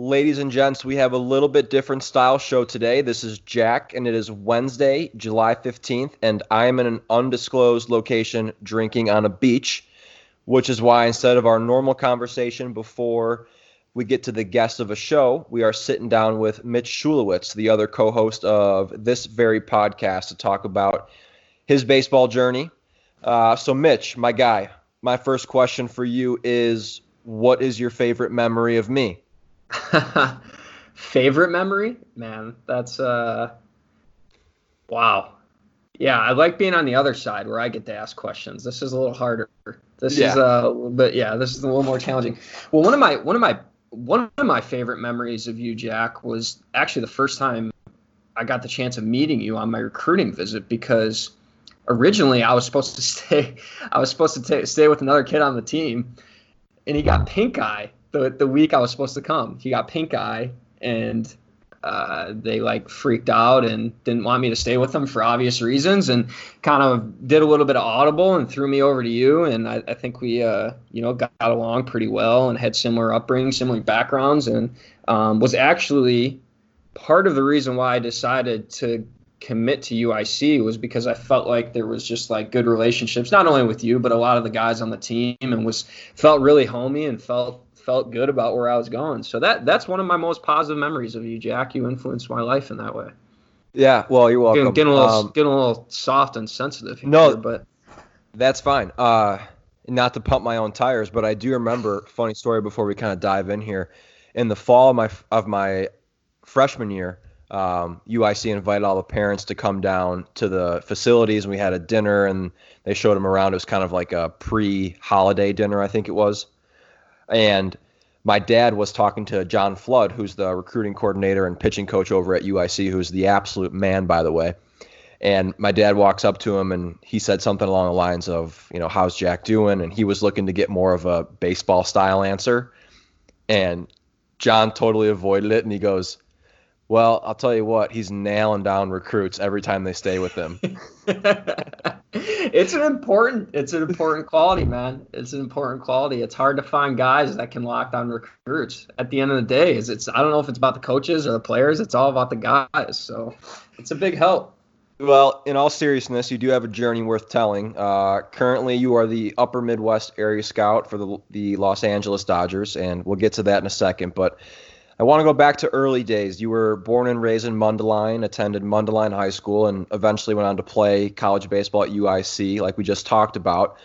Ladies and gents, we have a little bit different style show today. This is Jack, and it is Wednesday, July 15th, and I am in an undisclosed location drinking on a beach, which is why instead of our normal conversation before we get to the guest of a show, we are sitting down with Mitch Shulowitz, the other co host of this very podcast, to talk about his baseball journey. Uh, so, Mitch, my guy, my first question for you is what is your favorite memory of me? favorite memory? Man, that's uh wow. Yeah, I like being on the other side where I get to ask questions. This is a little harder. This yeah. is uh but yeah, this is a little more challenging. Well, one of my one of my one of my favorite memories of you, Jack, was actually the first time I got the chance of meeting you on my recruiting visit because originally I was supposed to stay I was supposed to t- stay with another kid on the team and he got pink eye the the week I was supposed to come. He got pink eye, and uh, they like freaked out and didn't want me to stay with them for obvious reasons, and kind of did a little bit of audible and threw me over to you. And I, I think we, uh, you know, got along pretty well and had similar upbringing, similar backgrounds, and um, was actually part of the reason why I decided to commit to UIC was because I felt like there was just like good relationships, not only with you, but a lot of the guys on the team, and was felt really homey and felt felt good about where I was going. So that that's one of my most positive memories of you, Jack. You influenced my life in that way. Yeah, well, you're welcome. Getting, getting a little um, getting a little soft and sensitive. Here, no, but that's fine. Uh, not to pump my own tires, but I do remember funny story before we kind of dive in here. In the fall of my of my freshman year, um, UIC invited all the parents to come down to the facilities, and we had a dinner, and they showed them around. It was kind of like a pre-holiday dinner, I think it was. And my dad was talking to John Flood, who's the recruiting coordinator and pitching coach over at UIC, who's the absolute man, by the way. And my dad walks up to him and he said something along the lines of, you know, how's Jack doing? And he was looking to get more of a baseball style answer. And John totally avoided it and he goes, well, I'll tell you what, he's nailing down recruits every time they stay with him. it's an important it's an important quality, man. It's an important quality. It's hard to find guys that can lock down recruits. At the end of the day, is it's I don't know if it's about the coaches or the players, it's all about the guys. So it's a big help. Well, in all seriousness, you do have a journey worth telling. Uh, currently, you are the Upper Midwest area scout for the the Los Angeles Dodgers, and we'll get to that in a second. But I want to go back to early days. You were born and raised in Mundelein, attended Mundelein High School, and eventually went on to play college baseball at UIC, like we just talked about.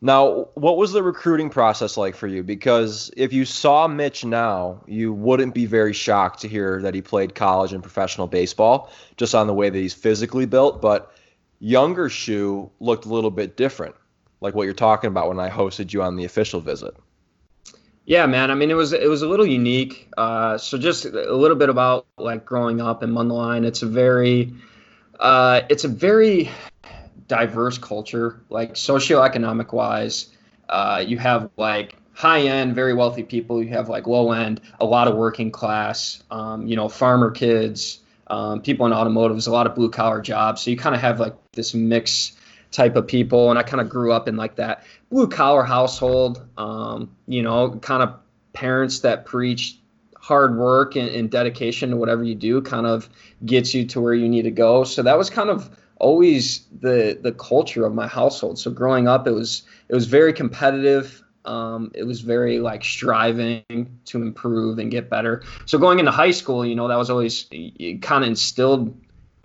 Now, what was the recruiting process like for you? Because if you saw Mitch now, you wouldn't be very shocked to hear that he played college and professional baseball, just on the way that he's physically built. But younger Shu looked a little bit different, like what you're talking about when I hosted you on the official visit. Yeah, man. I mean, it was it was a little unique. Uh, so just a little bit about like growing up in Mundelein. It's a very uh, it's a very diverse culture, like socioeconomic wise. Uh, you have like high end, very wealthy people. You have like low end, a lot of working class. Um, you know, farmer kids, um, people in automotives, a lot of blue collar jobs. So you kind of have like this mix type of people and i kind of grew up in like that blue collar household um, you know kind of parents that preach hard work and, and, dedication to whatever you do kind of gets you to where you need to go. So that was kind of always the the culture of my household. So growing up it was it was very competitive um, it was very like striving to improve and get better. So going into high school you know that was always kind of instilled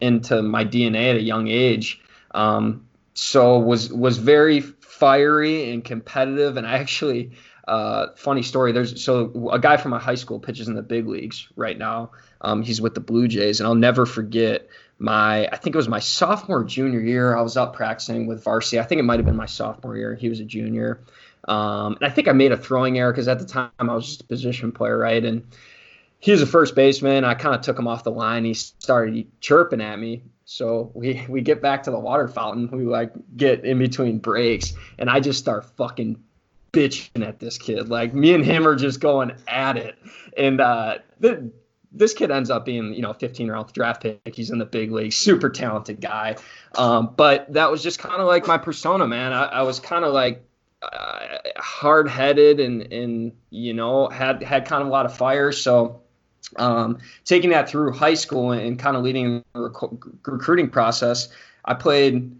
into my dna at a young age. Um, so was was very fiery and competitive. And I actually uh, funny story there's so a guy from my high school pitches in the big leagues right now. Um, he's with the blue jays. And i'll never forget my i think it was my sophomore junior year. I was up practicing with varsity. I think it might have been my sophomore year. He was a junior. Um, and i think i made a throwing error because at the time i was just a position player right? And he was a first baseman. I kind of took him off the line. He started chirping at me so we we get back to the water fountain. We like get in between breaks, and I just start fucking bitching at this kid. Like me and him are just going at it, and uh, the, this kid ends up being you know 15 year old draft pick. He's in the big league, super talented guy. Um, but that was just kind of like my persona, man. I, I was kind of like uh, hard headed and and you know had had kind of a lot of fire. So um, taking that through high school and kind of leading the rec- recruiting process, I played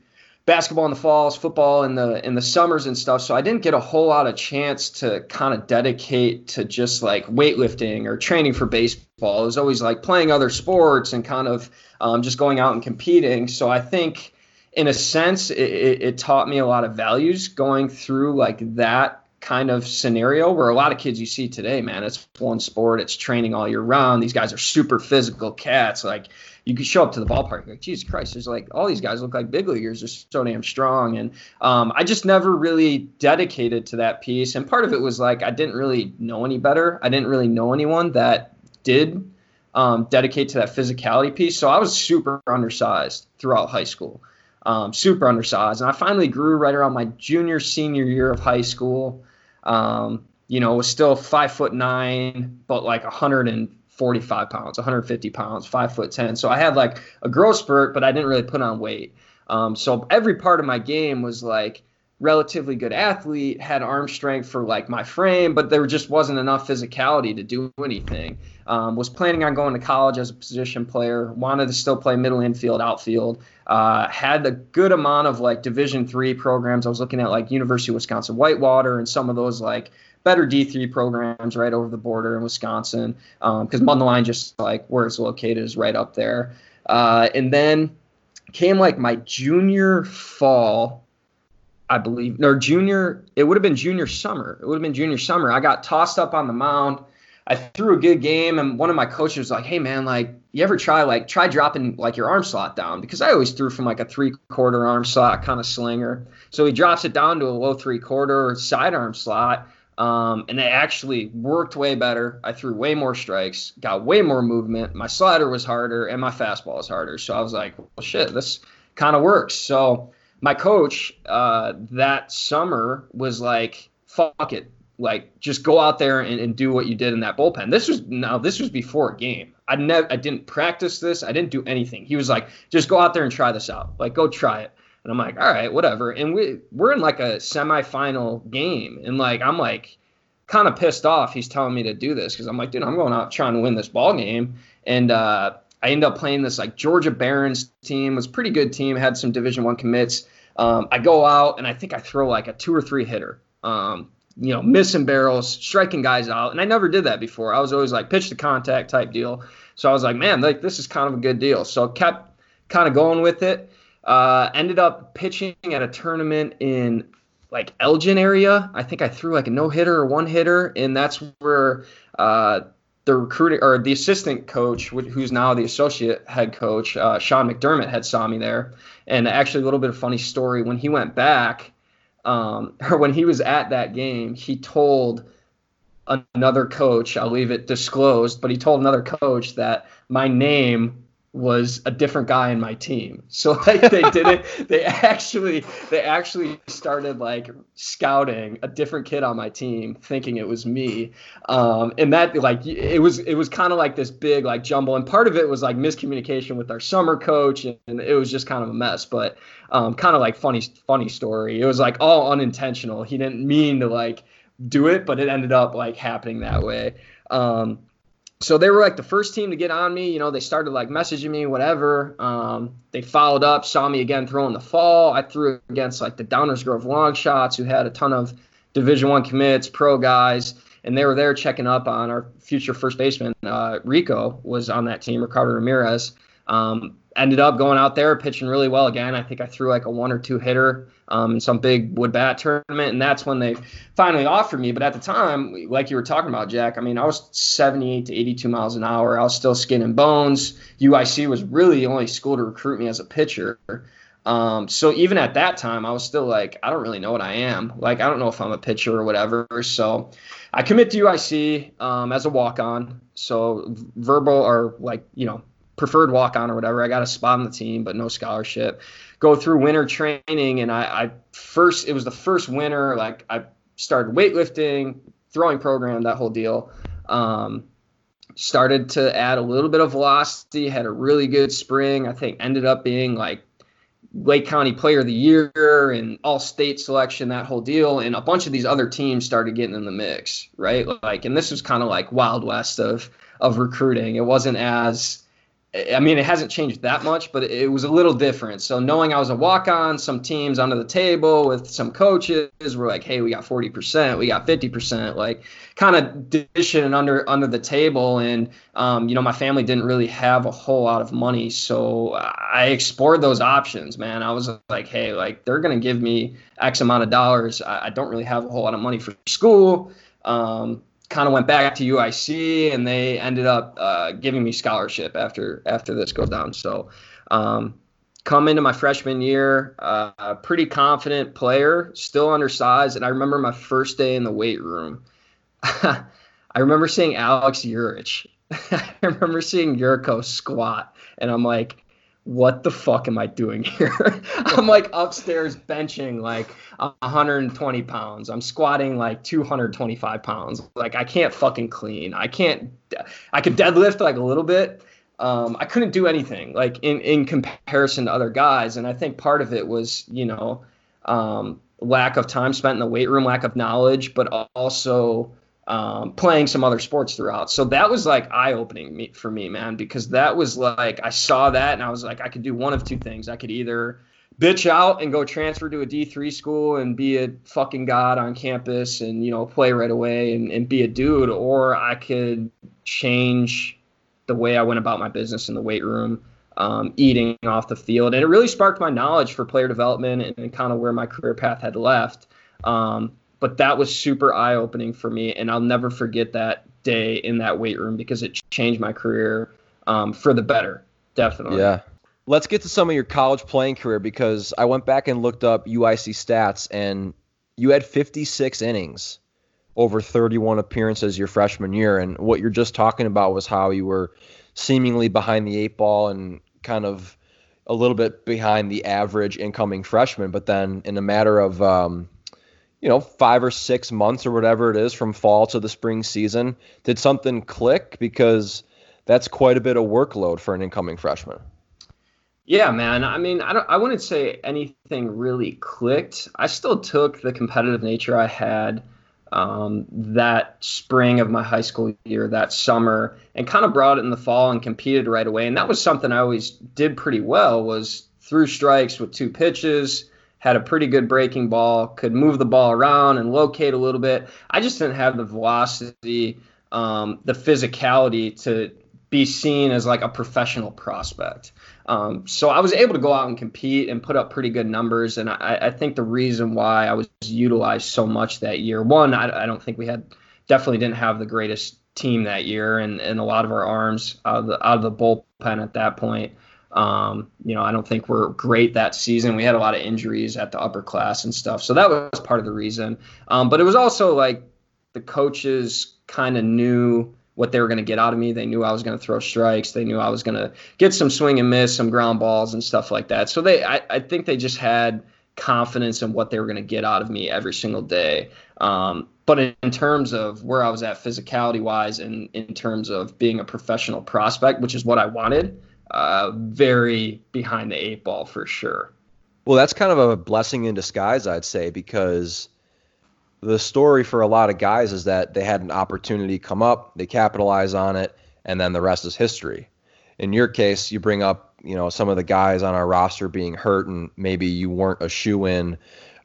basketball in the falls, football in the in the summers and stuff. So I didn't get a whole lot of chance to kind of dedicate to just like weightlifting or training for baseball. It was always like playing other sports and kind of um, just going out and competing. So I think in a sense it, it, it taught me a lot of values going through like that kind of scenario where a lot of kids you see today, man, it's one sport, it's training all year round. These guys are super physical cats. Like you could show up to the ballpark, like Jesus Christ, there's like all these guys look like big leaguers. They're so damn strong, and um, I just never really dedicated to that piece. And part of it was like I didn't really know any better. I didn't really know anyone that did um, dedicate to that physicality piece. So I was super undersized throughout high school. Um, super undersized. And I finally grew right around my junior, senior year of high school. Um, you know, was still five foot nine, but like 145 pounds, 150 pounds, five foot 10. So I had like a growth spurt, but I didn't really put on weight. Um, so every part of my game was like relatively good athlete, had arm strength for like my frame, but there just wasn't enough physicality to do anything. Um, was planning on going to college as a position player, wanted to still play middle infield, outfield. Uh, had a good amount of like Division three programs. I was looking at like University of Wisconsin Whitewater and some of those like better D3 programs right over the border in Wisconsin because um, line just like where it's located is right up there. Uh, and then came like my junior fall I believe, or junior, it would have been junior summer. It would have been junior summer. I got tossed up on the mound. I threw a good game, and one of my coaches was like, "Hey man, like, you ever try like try dropping like your arm slot down because I always threw from like a three quarter arm slot kind of slinger. So he drops it down to a low three quarter sidearm slot, um, and it actually worked way better. I threw way more strikes, got way more movement. My slider was harder, and my fastball was harder. So I was like, well, shit, this kind of works. So my coach uh, that summer was like, "Fuck it, like just go out there and, and, do what you did in that bullpen." This was now this was before a game. I never I didn't practice this. I didn't do anything. He was like, "Just go out there and try this out. Like go try it." And I'm like, "All right, whatever." And we we're in like a semifinal game, and like I'm like kind of pissed off. He's telling me to do this because I'm like, dude, I'm going out trying to win this ball game, and uh, I end up playing this like Georgia Barons team. was pretty good team. Had some Division One commits. Um, I go out and I think I throw like a two or three hitter. Um, you know, missing barrels, striking guys out, and I never did that before. I was always like pitch to contact type deal. So I was like, man, like this is kind of a good deal. So kept kind of going with it. Uh, ended up pitching at a tournament in like Elgin area. I think I threw like a no hitter or one hitter, and that's where uh, the recruiting or the assistant coach, who's now the associate head coach, uh, Sean McDermott, had saw me there. And actually, a little bit of funny story when he went back, um, or when he was at that game, he told another coach, I'll leave it disclosed, but he told another coach that my name was a different guy in my team. So like they did it. They actually they actually started like scouting a different kid on my team, thinking it was me. Um, and that like it was it was kind of like this big like jumble. And part of it was like miscommunication with our summer coach, and, it was just kind of a mess. But um, kind of like funny funny story. It was like all unintentional. He didn't mean to like do it, but it ended up like happening that way. Um, so they were like the first team to get on me. You know, they started like messaging me, whatever. Um, they followed up, saw me again throwing the fall. I threw against like the Downers Grove long shots, who had a ton of Division One commits, pro guys, and they were there checking up on our future first baseman. Uh, Rico was on that team, Ricardo Ramirez. Um, ended up going out there pitching really well again. I think I threw like a one or two hitter um, in some big wood bat tournament, and that's when they finally offered me. But at the time, like you were talking about, Jack, I mean, I was 78 to 82 miles an hour. I was still skin and bones. UIC was really the only school to recruit me as a pitcher. Um, so even at that time, I was still like, I don't really know what I am. Like, I don't know if I'm a pitcher or whatever. So I commit to UIC um, as a walk on. So verbal or like, you know, preferred walk on or whatever. I got a spot on the team, but no scholarship. Go through winter training, and I, I first it was the first winter like I started weightlifting, throwing program, that whole deal. Um, started to add a little bit of velocity. Had a really good spring. I think ended up being like Lake County Player of the Year and All State selection, that whole deal, and a bunch of these other teams started getting in the mix, right? Like, and this was kind of like Wild West of of recruiting. It wasn't as I mean, it hasn't changed that much, but it was a little different. So knowing I was a walk on, some teams under the table with some coaches were like, "Hey, we got 40%, we got 50%," like kind of dishing under under the table. And um, you know, my family didn't really have a whole lot of money, so I explored those options. Man, I was like, "Hey, like they're gonna give me X amount of dollars. I, I don't really have a whole lot of money for school." Um, kind of went back to UIC, and they ended up uh, giving me scholarship after after this goes down. So, um, come into my freshman year, uh, pretty confident player, still undersized, and I remember my first day in the weight room. I remember seeing Alex Urich. I remember seeing Yurko squat, and I'm like, what the fuck am I doing here? I'm like upstairs benching like 120 pounds. I'm squatting like 225 pounds. Like I can't fucking clean. I can't. I could deadlift like a little bit. Um, I couldn't do anything like in in comparison to other guys. And I think part of it was you know um, lack of time spent in the weight room, lack of knowledge, but also um, playing some other sports throughout. So that was like eye opening for me, man, because that was like I saw that and I was like, I could do one of two things. I could either bitch out and go transfer to a D3 school and be a fucking god on campus and you know play right away and, and be a dude, or I could change the way I went about my business in the weight room. Um, eating off the field, and it really sparked my knowledge for player development and, and kind of where my career path had left. Um, but that was super eye opening for me, and I'll never forget that day in that weight room because it changed my career um, for the better, definitely. Yeah. Let's get to some of your college playing career because I went back and looked up UIC stats, and you had 56 innings over 31 appearances your freshman year. And what you're just talking about was how you were seemingly behind the eight ball and kind of a little bit behind the average incoming freshman. But then in a matter of um, you know, five or six months or whatever it is from fall to the spring season? Did something click? Because that's quite a bit of workload for an incoming freshman. Yeah, man. I mean, I don't. I wouldn't say anything really clicked. I still took the competitive nature I had um, that spring of my high school year, that summer, and kind of brought it in the fall and competed right away. And that was something I always did pretty well. Was through strikes with two pitches had a pretty good breaking ball, could move the ball around and locate a little bit. I just didn't have the velocity, um, the physicality to be seen as like a professional prospect. Um, so I was able to go out and compete and put up pretty good numbers. And I, I think the reason why I was utilized so much that year, one, I, I, don't think we had, definitely didn't have the greatest team that year, and, and a lot of our arms out of the out of the bullpen at that point. Um, you know, I don't think we're great that season. We had a lot of injuries at the upper class and stuff, so that was part of the reason. Um, but it was also like the coaches kind of knew what they were going to get out of me. They knew I was going to throw strikes. They knew I was going to get some swing and miss, some ground balls and stuff like that. So they, I, I think they just had confidence in what they were going to get out of me every single day. Um, but in, in, terms of where I was at physicality wise and in terms of being a professional prospect, which is what I wanted, uh, very behind the eight ball for sure. Well, that's kind of a blessing in disguise, I'd say, because the story for a lot of guys is that they had an opportunity come up, they capitalize on it, and then the rest is history. In your case, you bring up, you know, some of the guys on our roster being hurt, and maybe you weren't a shoo in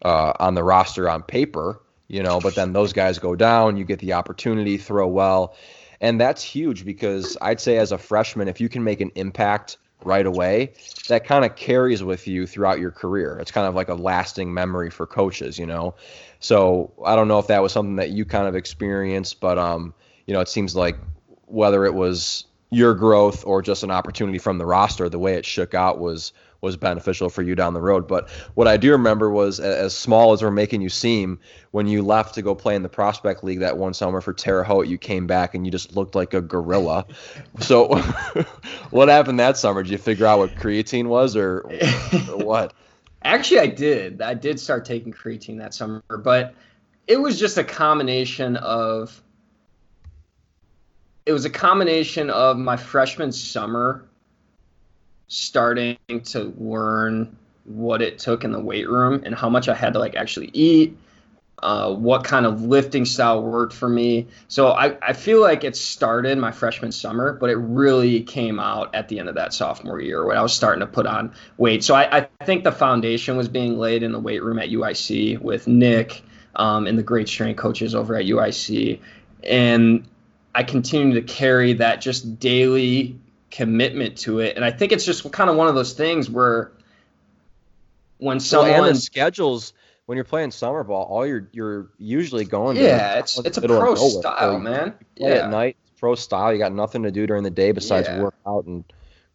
uh, on the roster on paper, you know, but then those guys go down, you get the opportunity, throw well, and that's huge because I'd say as a freshman, if you can make an impact right away, that kind of carries with you throughout your career. It's kind of like a lasting memory for coaches, you know. So I don't know if that was something that you kind of experienced, but um, you know, it seems like whether it was your growth or just an opportunity from the roster, the way it shook out was was beneficial for you down the road. But what I do remember was as small as we're making you seem, when you left to go play in the prospect league that one summer for Terre Haute, you came back and you just looked like a gorilla. so what happened that summer? Did you figure out what creatine was or, or what? Actually, I did. I did start taking creatine that summer, but it was just a combination of it was a combination of my freshman summer starting to learn what it took in the weight room and how much I had to like actually eat, uh, what kind of lifting style worked for me. So I, I feel like it started my freshman summer, but it really came out at the end of that sophomore year when I was starting to put on weight. So I, I think the foundation was being laid in the weight room at UIC with Nick um, and the great strength coaches over at UIC. And I continue to carry that just daily commitment to it. And I think it's just kind of one of those things where when someone well, and the schedules when you're playing summer ball, all you're you're usually going. Yeah, it's it's a pro style, so man. yeah. At night, pro style. You got nothing to do during the day besides yeah. work out and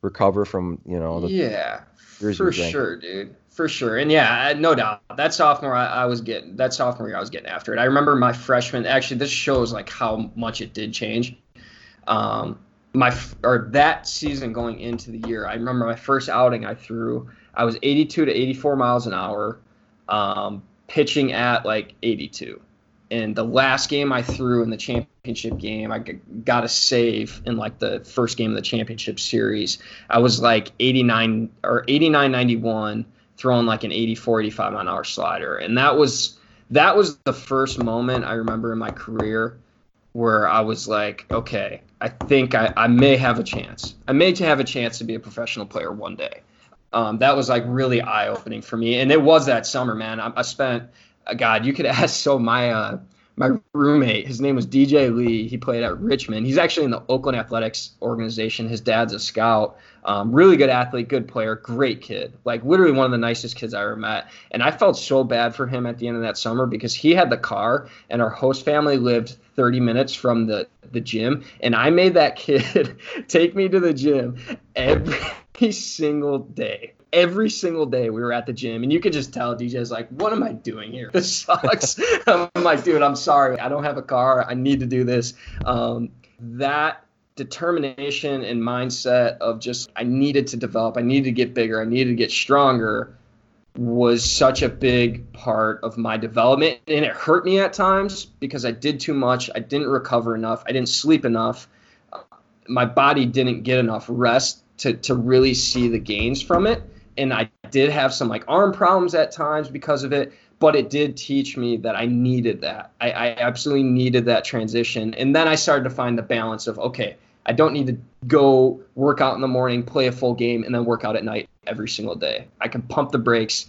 recover from you know. The yeah, for sure, dude. For sure, and yeah, no doubt. That sophomore, I, I, was getting that sophomore year, I was getting after it. I remember my freshman. Actually, this shows like how much it did change. Um, my or that season going into the year, I remember my first outing I threw. I was 82 to 84 miles an hour um, pitching at like 82. And the last game I threw in the championship game, I got a save in like the first game of the championship series. I was like 89 or 89 91 throwing like an 84 85 mile an hour slider. And that was that was the first moment I remember in my career where I was like, okay, I think I, I may have a chance. I may to have a chance to be a professional player one day um, that was like really eye opening for me. And it was that summer, man. I, I spent, uh, God, you could ask. So my uh, my roommate, his name was DJ Lee. He played at Richmond. He's actually in the Oakland Athletics organization. His dad's a scout. Um, really good athlete, good player, great kid. Like literally one of the nicest kids I ever met. And I felt so bad for him at the end of that summer because he had the car and our host family lived 30 minutes from the the gym. And I made that kid take me to the gym every single day. Every single day we were at the gym, and you could just tell DJ's like, "What am I doing here? This sucks." I'm like, "Dude, I'm sorry. I don't have a car. I need to do this." Um, that determination and mindset of just I needed to develop, I needed to get bigger, I needed to get stronger was such a big part of my development and it hurt me at times because I did too much, I didn't recover enough, I didn't sleep enough. My body didn't get enough rest to to really see the gains from it. And I did have some like arm problems at times because of it, but it did teach me that I needed that. I, I absolutely needed that transition. And then I started to find the balance of okay, I don't need to go work out in the morning, play a full game, and then work out at night every single day. I can pump the brakes,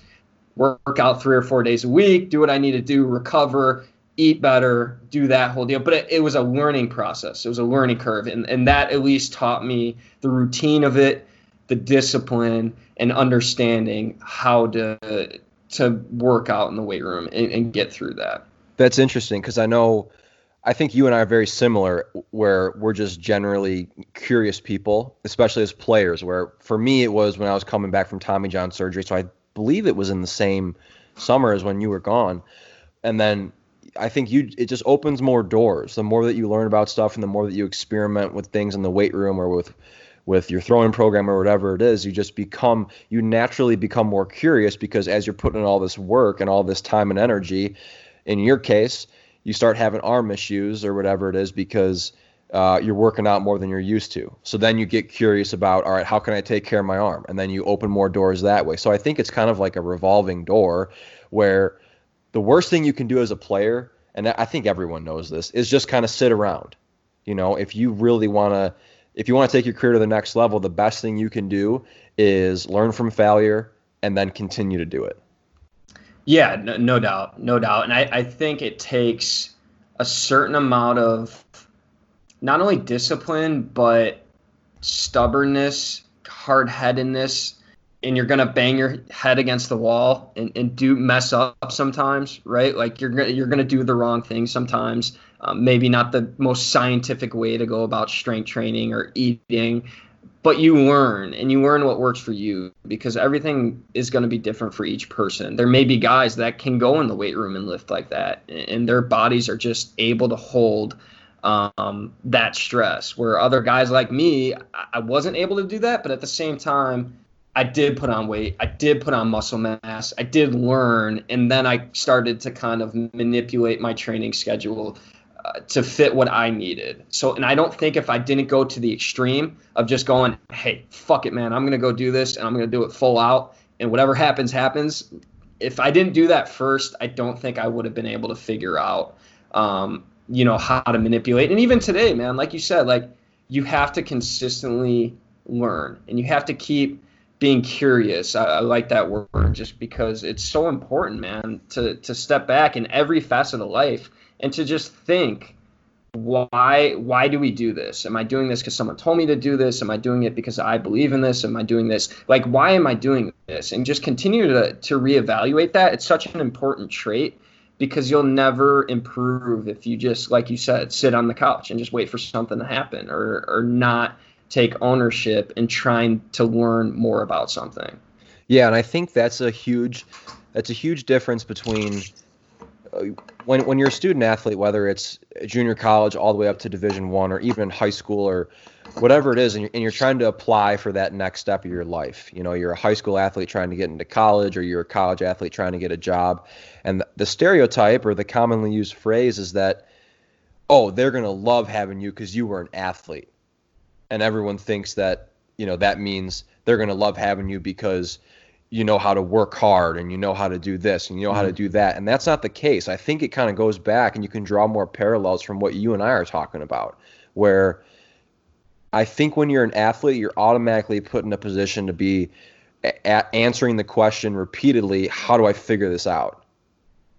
work out three or four days a week, do what I need to do, recover, eat better, do that whole deal. But it, it, was a learning process. It was a learning curve. And, and that at least taught me the routine of it, the discipline, and understanding how to to work out in the weight room and, and get through that. That's interesting because I know I think you and I are very similar where we're just generally curious people, especially as players, where for me it was when I was coming back from Tommy John surgery. So I believe it was in the same summer as when you were gone. And then I think you it just opens more doors. The more that you learn about stuff and the more that you experiment with things in the weight room or with with your throwing program or whatever it is, you just become you naturally become more curious because as you're putting in all this work and all this time and energy, in your case, you start having arm issues or whatever it is because uh, you're working out more than you're used to. So then you get curious about, all right, how can I take care of my arm? And then you open more doors that way. So I think it's kind of like a revolving door where the worst thing you can do as a player, and I think everyone knows this, is just kind of sit around. You know, if you really want to, if you want to take your career to the next level, the best thing you can do is learn from failure and then continue to do it. Yeah, no, no doubt, no doubt, and I, I think it takes a certain amount of not only discipline but stubbornness, hard headedness, and you're gonna bang your head against the wall and, and do mess up sometimes, right? Like you're you're gonna do the wrong thing sometimes. Um, maybe not the most scientific way to go about strength training or eating, but you learn and you learn what works for you because everything is going to be different for each person. There may be guys that can go in the weight room and lift like that, and their bodies are just able to hold um, that stress. Where other guys like me, I wasn't able to do that, but at the same time I did put on weight. I did put on muscle mass. I did learn, and then I started to kind of manipulate my training schedule to fit what I needed. So, and I don't think if I didn't go to the extreme of just going, "Hey, fuck it, man, I'm gonna go do this and I'm gonna do it full out," and whatever happens, happens. If I didn't do that first, I don't think I would have been able to figure out, um, you know, how to manipulate. And even today, man, like you said, like you have to consistently learn and you have to keep being curious. I, I, like that word just because it's so important, man, to to step back in every facet of life and to just think why why do we do this? Am i doing this because someone told me to do this? Am i doing it because i believe in this? Am i doing this? Like why am i doing this? And just continue to to reevaluate that. It's such an important trait because you'll never improve if you just like you said sit on the couch and just wait for something to happen or or not take ownership and trying to learn more about something. Yeah, and I think that's a huge that's a huge difference between uh, when when you're a student athlete, whether it's junior college all the way up to Division One or even high school or whatever it is, and you're, and you're trying to apply for that next step of your life. You know, you're a high school athlete trying to get into college, or you're a college athlete trying to get a job, and the, the stereotype or the commonly used phrase is that, oh, they're gonna love having you because you were an athlete and everyone thinks that you know that means they're to love having you because you know how to work hard and you know how to do this and you know how to mm-hmm. do that. And that's not the case. I think it kind of goes back and you can draw more parallels from what you and i are talking about where i think when you're an athlete you're automatically put in a position to be a- answering the question repeatedly how do i figure this out?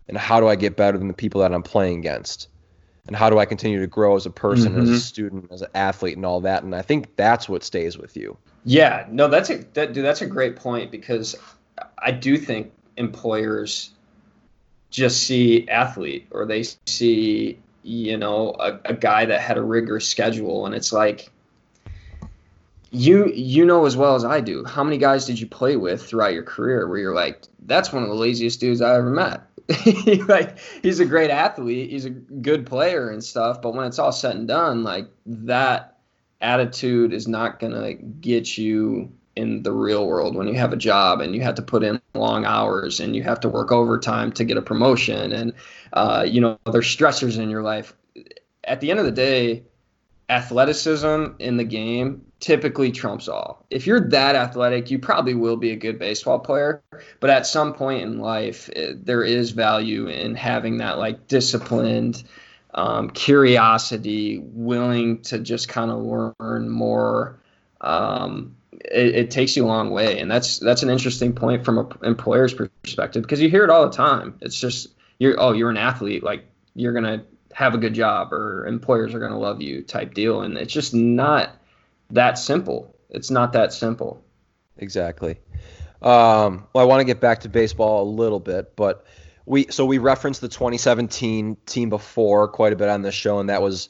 And how do i get better than the people that i'm playing against and how do I continue to grow as a person, mm-hmm. as a mm-hmm. student, as an athlete, and all that. And I think that's what stays with you. Yeah, no, that's a that, dude. That's a great point because I do think employers just see athlete or they see you know a, a guy that had a rigorous schedule, and it's like you you know as well as I do. How many guys did you play with throughout your career where you're like, that's one of the laziest dudes I ever met? like he's a great athlete, he's a good player and stuff, but when it's all said and done, like that attitude is not gonna get you in the real world when you have a job and you have to put in long hours and you have to work overtime to get a promotion and uh, you know there's stressors in your life. At the end of the day, athleticism in the game typically trumps all. If you're that athletic, you probably will be a good baseball player. But at some point in life, it, eh, there is value in having that like disciplined um, curiosity, willing to just kind of learn more. Um, it, it, takes you a long way, and that's that's an interesting point from an employer's perspective because you hear it all the time. It's just you're oh you're an athlete, like you're gonna have a good job or employers are gonna love you type deal, and it's just not that simple. It's not that simple. Exactly. Um, well, I want to get back to baseball a little bit, but we so we referenced the 2017 team before quite a bit on this show, and that was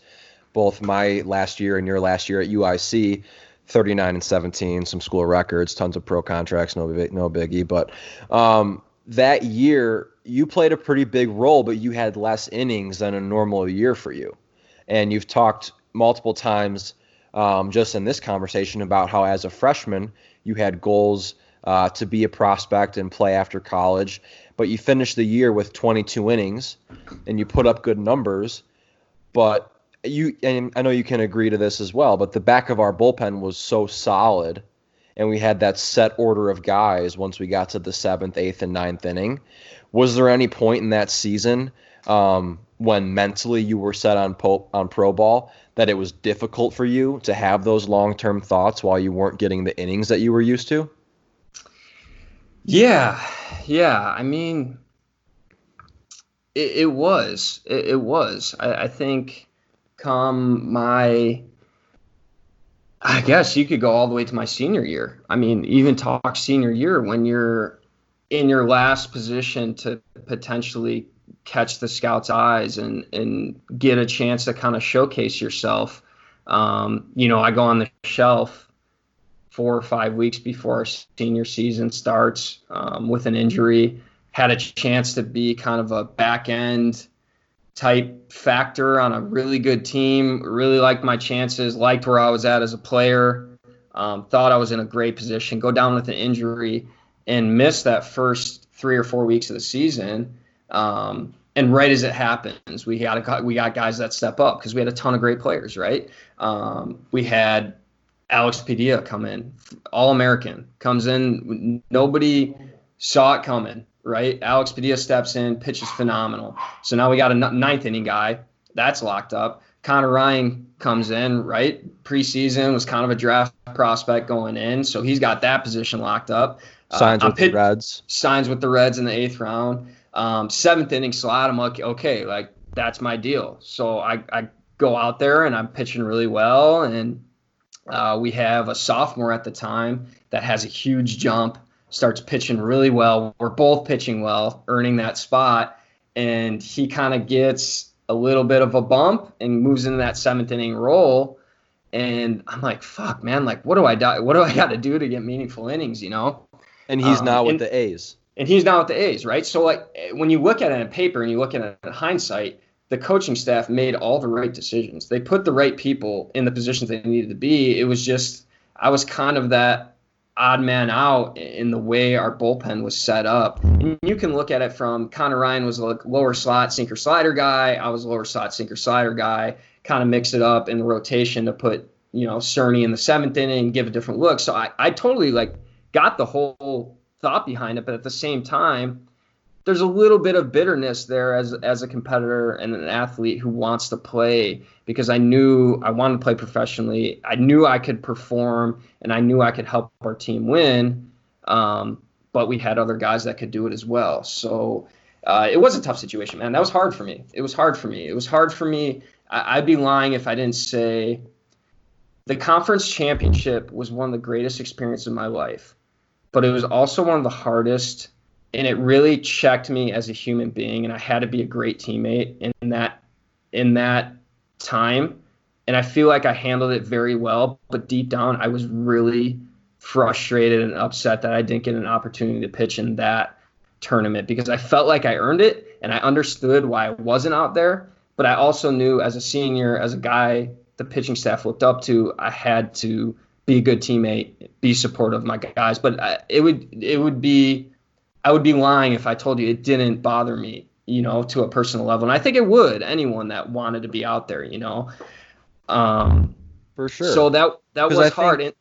both my last year and your last year at UIC. 39 and 17, some school records, tons of pro contracts, no no biggie. But um, that year, you played a pretty big role, but you had less innings than a normal year for you. And you've talked multiple times um, just in this conversation about how, as a freshman, you had goals uh, to be a prospect and play after college, but you finished the year with 22 innings and you put up good numbers. But you, and I know you can agree to this as well, but the back of our bullpen was so solid and we had that set order of guys once we got to the seventh, eighth, and ninth inning. Was there any point in that season um, when mentally you were set on po- on pro ball that it was difficult for you to have those long term thoughts while you weren't getting the innings that you were used to? Yeah, yeah. I mean, it, it was. It, it was. I, I, think come my. I guess you could go all the way to my senior year. I mean, even talk senior year when you're in your last position to potentially catch the scouts' eyes and and get a chance to kind of showcase yourself. Um, you know, I go on the shelf four or five weeks before our senior season starts um, with an injury. Had a chance to be kind of a back end type factor on a really good team. Really liked my chances. Liked where I was at as a player. Um, thought I was in a great position. Go down with an injury and miss that first three or four weeks of the season. Um, and right as it happens, we got a, we got guys that step up because we had a ton of great players, right? Um, we had Alex Padilla come in, All American, comes in. Nobody saw it coming, right? Alex Padilla steps in, pitches phenomenal. So now we got a ninth inning guy that's locked up. Connor Ryan comes in, right? Preseason was kind of a draft prospect going in, so he's got that position locked up. Signs uh, with pit- the Reds. Signs with the Reds in the eighth round. Um, seventh inning slot. I'm like, okay, like that's my deal. So I, I go out there and I'm pitching really well, and uh, we have a sophomore at the time that has a huge jump, starts pitching really well. We're both pitching well, earning that spot, and he kind of gets a little bit of a bump and moves into that seventh inning role. And I'm like, fuck, man, like, what do I do? What do I got to do to get meaningful innings? You know? And he's um, now with and, the A's. And he's now with the A's, right? So like, when you look at it in paper and you look at it in hindsight, the coaching staff made all the right decisions. They put the right people in the positions they needed to be. It was just I was kind of that odd man out in the way our bullpen was set up. And you can look at it from Connor Ryan was a lower slot sinker slider guy. I was a lower slot sinker slider guy. Kind of mix it up in the rotation to put you know Cerny in the seventh inning give a different look. So I I totally like got the whole thought behind it, but at the same time there's a little bit of bitterness there as as a competitor and an athlete who wants to play because I knew I wanted to play professionally. I knew I could perform and I knew I could help our team win. Um, but we had other guys that could do it as well. So uh, it was a tough situation, man. That was hard for me. It was hard for me. It was hard for me. I, I'd be lying if I didn't say the conference championship was one of the greatest experiences of my life, but it was also one of the hardest and it really checked me as a human being and i had to be a great teammate in that in that time and i feel like i handled it very well but deep down i was really frustrated and upset that i didn't get an opportunity to pitch in that tournament because i felt like i earned it and i understood why i wasn't out there but i also knew as a senior as a guy the pitching staff looked up to i had to be a good teammate be supportive of my guys but uh, it would it would be I would be lying if I told you it didn't bother me, you know, to a personal level. And I think it would anyone that wanted to be out there, you know. Um, For sure. So that that was hard. Think,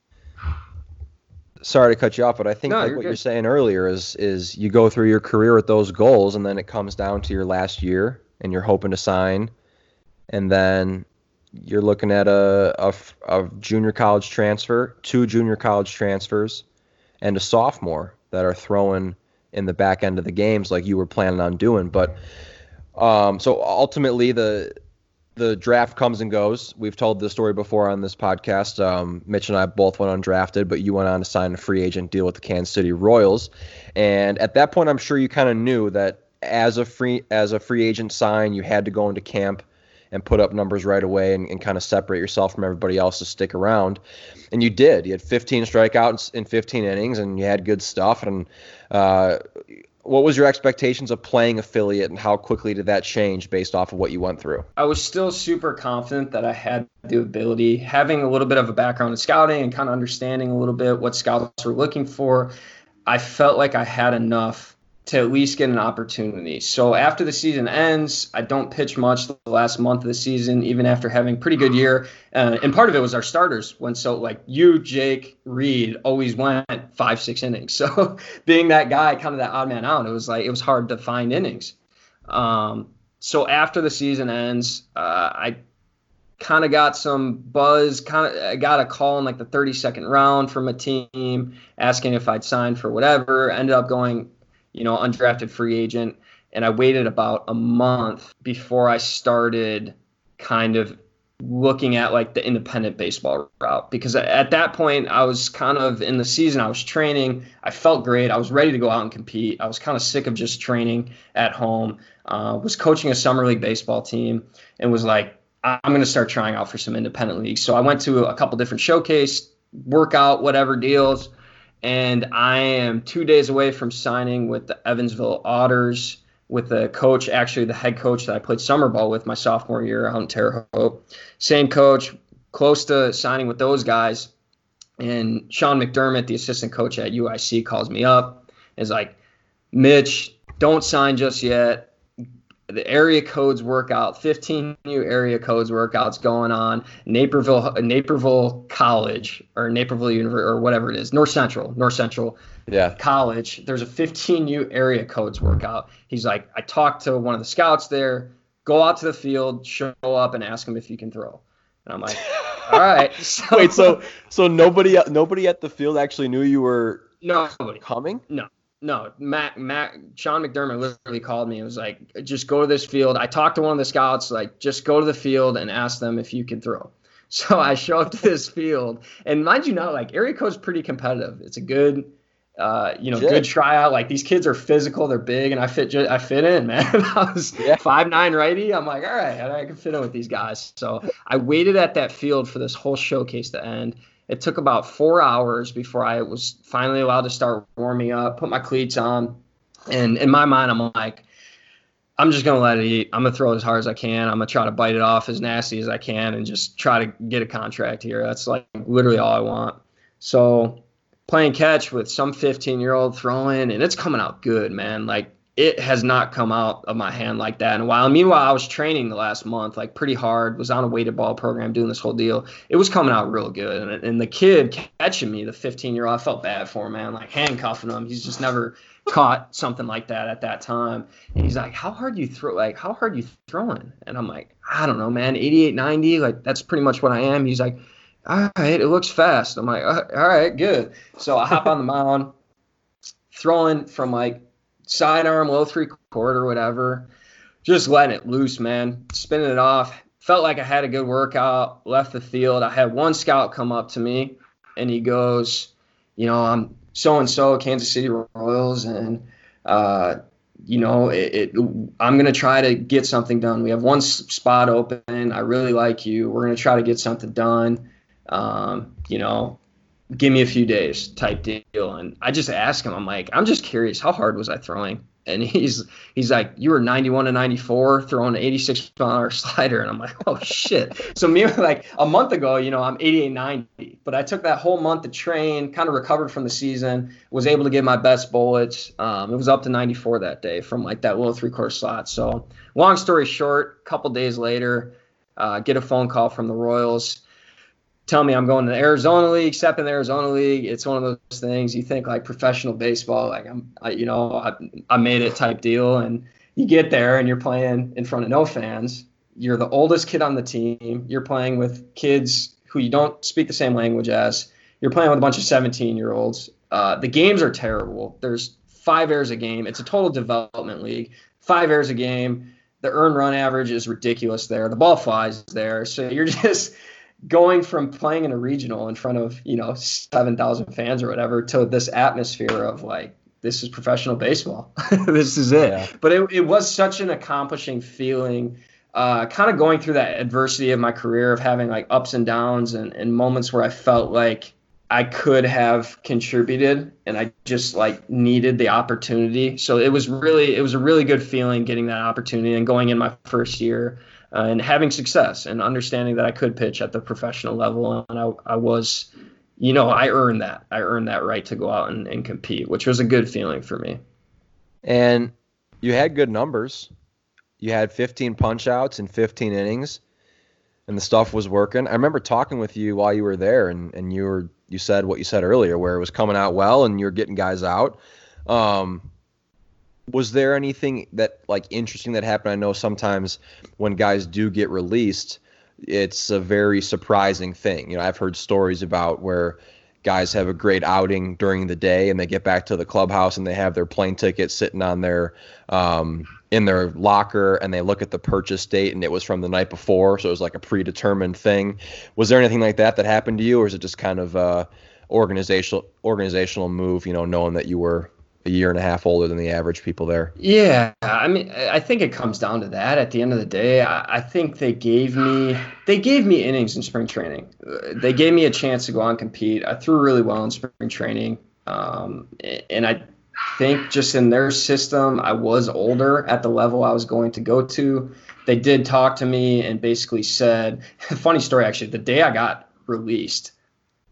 sorry to cut you off, but I think no, like you're what good. you're saying earlier is is you go through your career with those goals, and then it comes down to your last year, and you're hoping to sign, and then you're looking at a, a, a junior college transfer, two junior college transfers, and a sophomore that are throwing in the back end of the games like you were planning on doing. But um, so ultimately, the the draft comes and goes. We've told the story before on this podcast. Um, Mitch and I both went undrafted, but you went on to sign a free agent deal with the Kansas City Royals. And at that point, I'm sure you kind of knew that as a free as a free agent sign, you had to go into camp and put up numbers right away and, and kind of separate yourself from everybody else to stick around. And you did. You had 15 strikeouts in 15 innings, and you had good stuff. And uh, what was your expectations of playing affiliate, and how quickly did that change based off of what you went through? I was still super confident that I had the ability, having a little bit of a background in scouting and kind of understanding a little bit what scouts were looking for. I felt like I had enough to at least get an opportunity. So after the season ends, I don't pitch much the last month of the season, even after having pretty good year. Uh, and part of it was our starters went so like you, Jake, Reed always went five, six innings. So being that guy, kind of that odd man out, it was like it was hard to find innings. Um, so after the season ends, uh, I kind of got some buzz. Kind of, I got a call in like the 32nd round from a team asking if I'd sign for whatever. Ended up going you know, undrafted free agent. And I waited about a month before I started kind of looking at like the independent baseball route because at that point I was kind of in the season I was training I felt great I was ready to go out and compete I was kind of sick of just training at home uh, was coaching a summer league baseball team and was like I'm going to start trying out for some independent leagues so I went to a couple different showcase workout whatever deals and I am two days away from signing with the Evansville Otters with the coach, actually the head coach that I played summer ball with my sophomore year out in Terre Haute. Same coach, close to signing with those guys. And Sean McDermott, the assistant coach at UIC, calls me up. Is like, Mitch, don't sign just yet. The area codes workout, 15 new area codes workouts going on. Naperville, Naperville College or Naperville University or whatever it is, North Central, North Central yeah. College. There's a 15 new area codes workout. He's like, I talked to one of the scouts there. Go out to the field, show up, and ask him if you can throw. And I'm like, all right. So, Wait, so so nobody nobody at the field actually knew you were nobody coming? No, no, Matt, Matt, Sean McDermott literally called me and was like, just go to this field. I talked to one of the scouts, like, just go to the field and ask them if you can throw. So I show up to this field, and mind you, not like area code's pretty competitive. It's a good, uh, you know, good tryout. Like these kids are physical, they're big, and I fit, I fit in, man. I was yeah. five nine righty. I'm like, all right, I can fit in with these guys. So I waited at that field for this whole showcase to end. It took about four hours before I was finally allowed to start warming up, put my cleats on. And in my mind, I'm like, I'm just gonna let it eat. I'm gonna throw as hard as I can. I'm gonna try to bite it off as nasty as I can and just try to get a contract here. That's like literally all I want. So playing catch with some 15 year old throwing and it's coming out good, man. Like it has not come out of my hand like that in a while. Meanwhile, I was training the last month, like pretty hard, was on a weighted ball program doing this whole deal. It was coming out real good. And, and the kid catching me, the 15 year old, I felt bad for him, man, like handcuffing him. He's just never caught something like that at that time. And he's like, How hard you throw? Like, how hard you throwing? And I'm like, I don't know, man, 88, 90. Like, that's pretty much what I am. He's like, All right, it looks fast. I'm like, All right, good. So I hop on the mound, throwing from like sidearm, low three quarter, whatever. Just letting it loose, man. Spinning it off. Felt like I had a good workout. Left the field. I had one scout come up to me, and he goes, "You know, I'm so and so, Kansas City Royals, and uh, you know, it, it, I'm gonna try to get something done. We have one spot open. I really like you. We're gonna try to get something done. Um, you know, give me a few days type deal. And I just asked him, I'm like, I'm just curious, how hard was I throwing? And he's he's like, you were 91 to 94 throwing an 86 mile hour slider, and I'm like, oh shit. so me like a month ago, you know, I'm 88 90, but I took that whole month to train, kind of recovered from the season, was able to get my best bullets. Um, it was up to 94 that day from like that little three quarter slot. So long story short, a couple days later, uh, get a phone call from the Royals tell me I'm going to the Arizona League, step in the Arizona League. It's one of those things you think like professional baseball, like I'm, I, you know, I, I made it type deal. And you get there and you're playing in front of no fans. You're the oldest kid on the team. You're playing with kids who you don't speak the same language as. You're playing with a bunch of 17 year olds. Uh, the games are terrible. There's five errors a game. It's a total development league. Five errors a game. The earn run average is ridiculous there. The ball flies there. So you're just going from playing in a regional in front of you know 7,000 fans or whatever to this atmosphere of like this is professional baseball this is it yeah. but it, it was such an accomplishing feeling uh, kind of going through that adversity of my career of having like ups and downs and, and moments where I felt like I could have contributed and I just like needed the opportunity. So it was really it was a really good feeling getting that opportunity and going in my first year uh, and having success and understanding that I could pitch at the professional level. And I, I was, you know, I earned that. I earned that right to go out and, and compete, which was a good feeling for me. And you had good numbers. You had 15 punch outs in 15 innings, and the stuff was working. I remember talking with you while you were there, and, and you were you said what you said earlier, where it was coming out well, and you're getting guys out. Um, was there anything that like interesting that happened? I know sometimes when guys do get released, it's a very surprising thing. You know, I've heard stories about where guys have a great outing during the day and they get back to the clubhouse and they have their plane ticket sitting on their um, in their locker and they look at the purchase date and it was from the night before, so it was like a predetermined thing. Was there anything like that that happened to you, or is it just kind of a organizational organizational move? You know, knowing that you were a year and a half older than the average people there. Yeah, I mean, I think it comes down to that. At the end of the day, I, I think they gave me they gave me innings in spring training. They gave me a chance to go out and compete. I threw really well in spring training, um, and I think just in their system, I was older at the level I was going to go to. They did talk to me and basically said, funny story actually, the day I got released,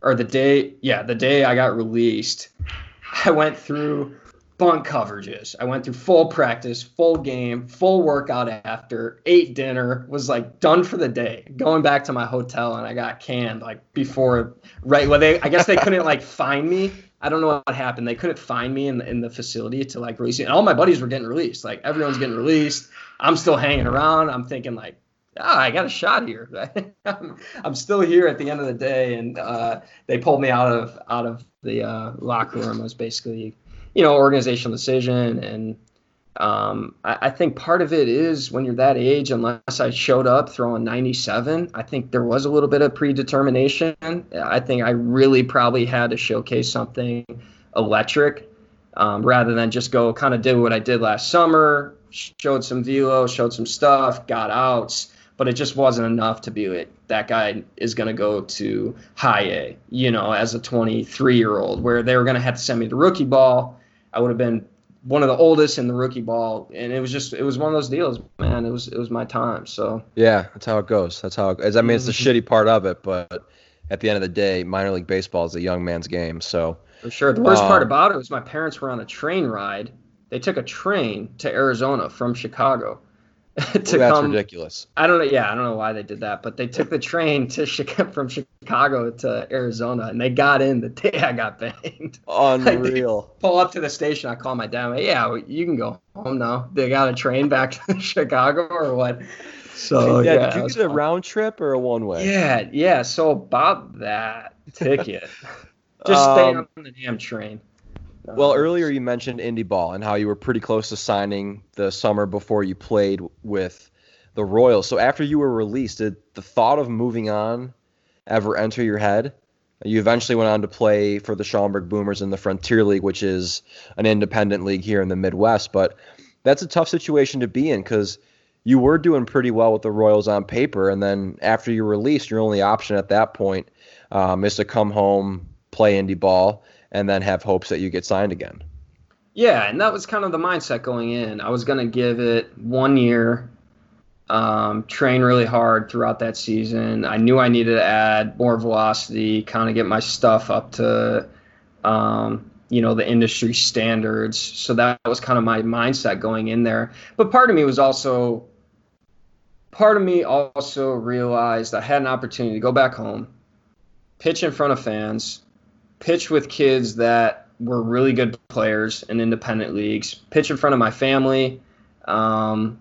or the day, yeah, the day I got released, I went through bunt coverages. I went through full practice, full game, full workout after, ate dinner, was like done for the day. Going back to my hotel and I got canned like before right well they I guess they couldn't like find me. I don't know what happened. They couldn't find me in the, in the facility to like release it. And all my buddies were getting released. Like everyone's getting released. I'm still hanging around. I'm thinking like ah, I got a shot here. I'm, I'm still here at the end of the day, and uh, they pulled me out of out of the uh, locker room. It was basically you know, organizational decision. And um, I, I, think part of it is when you're that age, unless I showed up throwing 97, I think there was a little bit of predetermination. I think I really probably had to showcase something electric um, rather than just go kind of do what I did last summer, showed some velo, showed some stuff, got outs but it just wasn't enough to be like that guy is going to go to high A, you know, as a 23 year old, where they were going to have to send me to rookie ball. I would have been one of the oldest in the rookie ball, and it was just it was one of those deals, man. It was it was my time. So yeah, that's how it goes. That's how it goes. I mean, it's the mm-hmm. shitty part of it, but at the end of the day, minor league baseball is a young man's game. So for sure, the worst um, part about it was my parents were on a train ride. They took a train to Arizona from Chicago. to well, that's come, ridiculous. I don't know. Yeah, I don't know why they did that, but they took the train to from Chicago to Arizona, and they got in the day I got banged. Unreal. like pull up to the station. I call my dad. Like, yeah, you can go home now. They got a train back to Chicago or what? So yeah, yeah did you get a round trip or a one way? Yeah, yeah. So about that ticket, just stay um, on the damn train. Well, earlier you mentioned indie ball and how you were pretty close to signing the summer before you played with the Royals. So after you were released, did the thought of moving on ever enter your head? You eventually went on to play for the Schaumburg Boomers in the Frontier League, which is an independent league here in the Midwest. But that's a tough situation to be in because you were doing pretty well with the Royals on paper, and then after you're released, your only option at that point um, is to come home, play indie ball, and then have hopes that you get signed again. Yeah, and that was kind of the mindset going in. I was going to give it one year, um, train really hard throughout that season. I knew I needed to add more velocity, kind of get my stuff up to, um, you know, the industry standards. So that was kind of my mindset going in there. But part of me was also, part of me also realized I had an opportunity to go back home, pitch in front of fans, pitch with kids that were really good players in independent leagues, pitch in front of my family, um,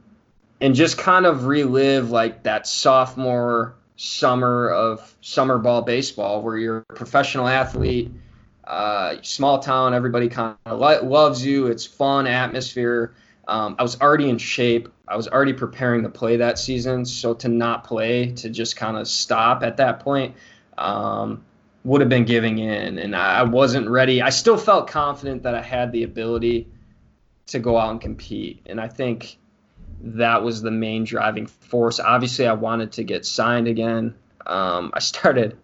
and just kind of relive like that sophomore summer of summer ball baseball where you're a professional athlete, uh, small town, everybody kind of lo- loves you. It's fun atmosphere. Um, I was already in shape. I was already preparing to play that season. So to not play, to just kind of stop at that point, um, would have been giving in, and I wasn't ready. I still felt confident that I had the ability to go out and compete, and I think that was the main driving force. Obviously, I wanted to get signed again. Um, I started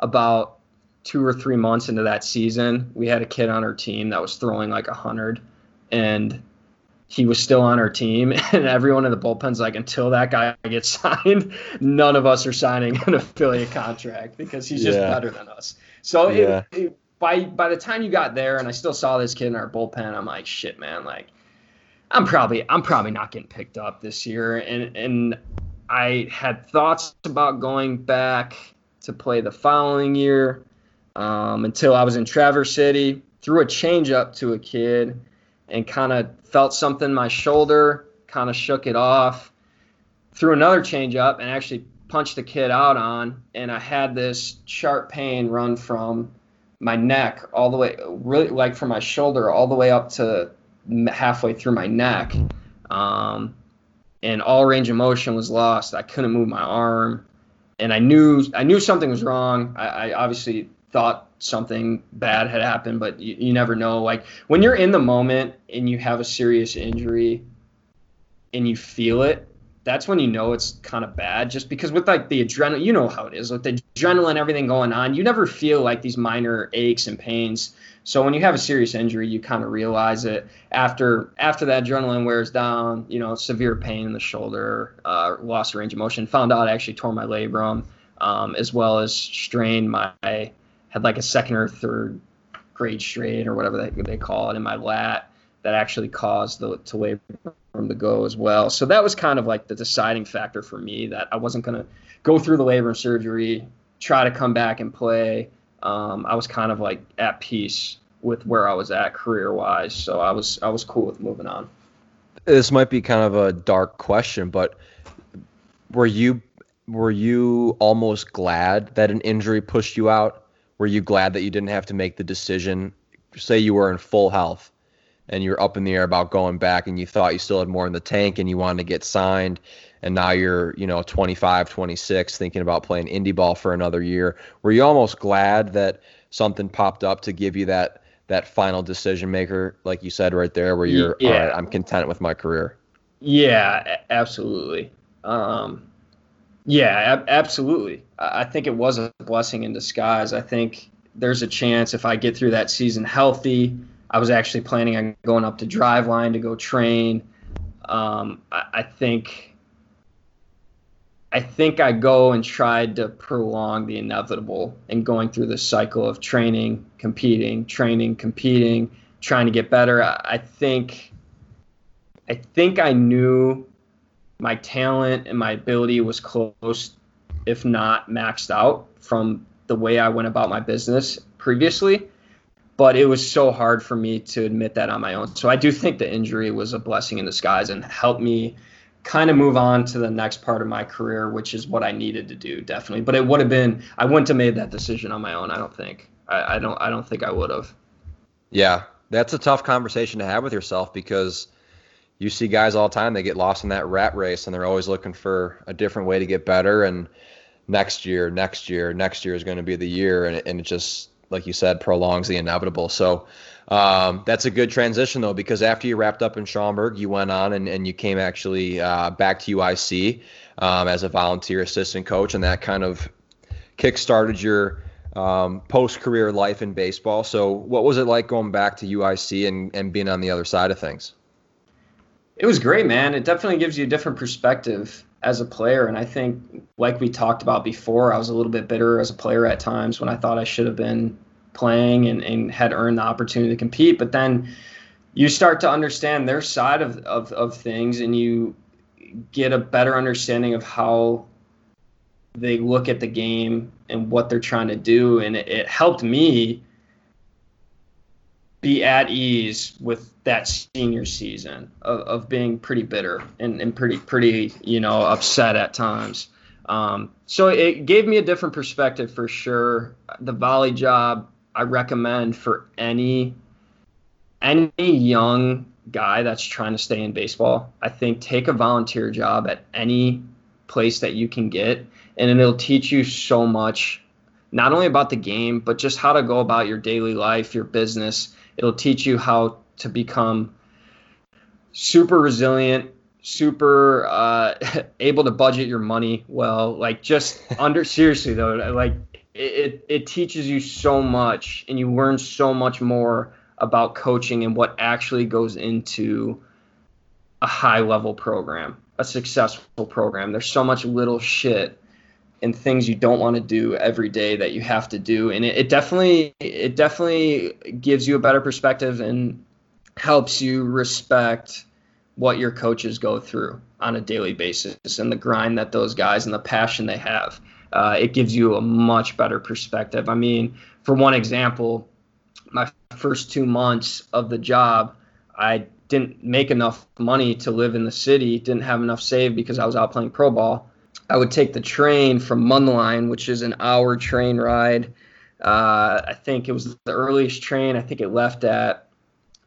about two or three months into that season. We had a kid on our team that was throwing like a hundred, and he was still on our team, and everyone in the bullpen's like, until that guy gets signed, none of us are signing an affiliate contract because he's just yeah. better than us. So yeah. it, it, by by the time you got there, and I still saw this kid in our bullpen, I'm like, shit, man, like I'm probably I'm probably not getting picked up this year, and and I had thoughts about going back to play the following year um, until I was in Traverse City, threw a changeup to a kid and kind of felt something in my shoulder, kind of shook it off, threw another change up and actually punched the kid out on. And I had this sharp pain run from my neck all the way, really like from my shoulder all the way up to halfway through my neck. Um, and all range of motion was lost. I couldn't move my arm. And I knew I knew something was wrong. I, I obviously thought something bad had happened, but you, you never know. Like when you're in the moment and you have a serious injury and you feel it, that's when you know it's kind of bad. Just because with like the adrenaline, you know how it is with the adrenaline, everything going on, you never feel like these minor aches and pains. So when you have a serious injury, you kind of realize it after after that adrenaline wears down. You know, severe pain in the shoulder, uh, lost range of motion. Found out I actually tore my labrum, um, as well as strained my had like a second or third grade strain or whatever they, they call it in my lat. that actually caused the to labor room to go as well. So that was kind of like the deciding factor for me that I wasn't going to go through the labrum surgery, try to come back and play. Um, I was kind of like at peace with where I was at career wise, so I was I was cool with moving on. This might be kind of a dark question, but were you were you almost glad that an injury pushed you out? Were you glad that you didn't have to make the decision? Say you were in full health and you're up in the air about going back and you thought you still had more in the tank and you wanted to get signed and now you're, you know, 25, 26 thinking about playing indie ball for another year. Were you almost glad that something popped up to give you that that final decision maker like you said right there where you're yeah. all right, I'm content with my career? Yeah, absolutely. Um yeah, ab- absolutely. I think it was a blessing in disguise. I think there's a chance if I get through that season healthy. I was actually planning on going up to Driveline to go train. Um, I, I think I think I go and tried to prolong the inevitable and going through the cycle of training, competing, training, competing, trying to get better. I think I think I knew my talent and my ability was close, if not maxed out, from the way I went about my business previously. But it was so hard for me to admit that on my own. So I do think the injury was a blessing in disguise and helped me kind of move on to the next part of my career, which is what I needed to do, definitely. But it would have been I wouldn't have made that decision on my own. I don't think. I, I don't. I don't think I would have. Yeah, that's a tough conversation to have with yourself because you see guys all the time they get lost in that rat race and they're always looking for a different way to get better and next year next year next year is going to be the year and it, and it just like you said prolongs the inevitable. So um, that's a good transition though because after you wrapped up in Schaumburg you went on and, and you came actually uh, back to UIC um, as a volunteer assistant coach and that kind of kick-started your um, post-career life in baseball. So what was it like going back to UIC and, and being on the other side of things it was great, man. It definitely gives you a different perspective as a player. And I think, like we talked about before, I was a little bit bitter as a player at times when I thought I should have been playing and, and had earned the opportunity to compete. But then you start to understand their side of, of, of things and you get a better understanding of how they look at the game and what they're trying to do. And it, it helped me be at ease with that senior season of, of being pretty bitter and, and pretty pretty you know upset at times. Um, so it gave me a different perspective for sure. The volley job I recommend for any any young guy that's trying to stay in baseball. I think take a volunteer job at any place that you can get, and it'll teach you so much, not only about the game, but just how to go about your daily life, your business, It'll teach you how to become super resilient, super uh, able to budget your money well. Like just under seriously though, like it, it teaches you so much and you learn so much more about coaching and what actually goes into a high level program, a successful program. There's so much little shit and things you don't want to do every day that you have to do. And it, it, definitely it definitely gives you a better perspective and helps you respect what your coaches go through on a daily basis and the grind that those guys and the passion they have. Uh, it gives you a much better perspective. I mean for one example my first two months of the job i didn't make enough money to live in the city didn't have enough saved because i was out playing pro ball I would take the train from Mundelein, which is an hour train ride. Uh, I think it was the earliest train. I think it left at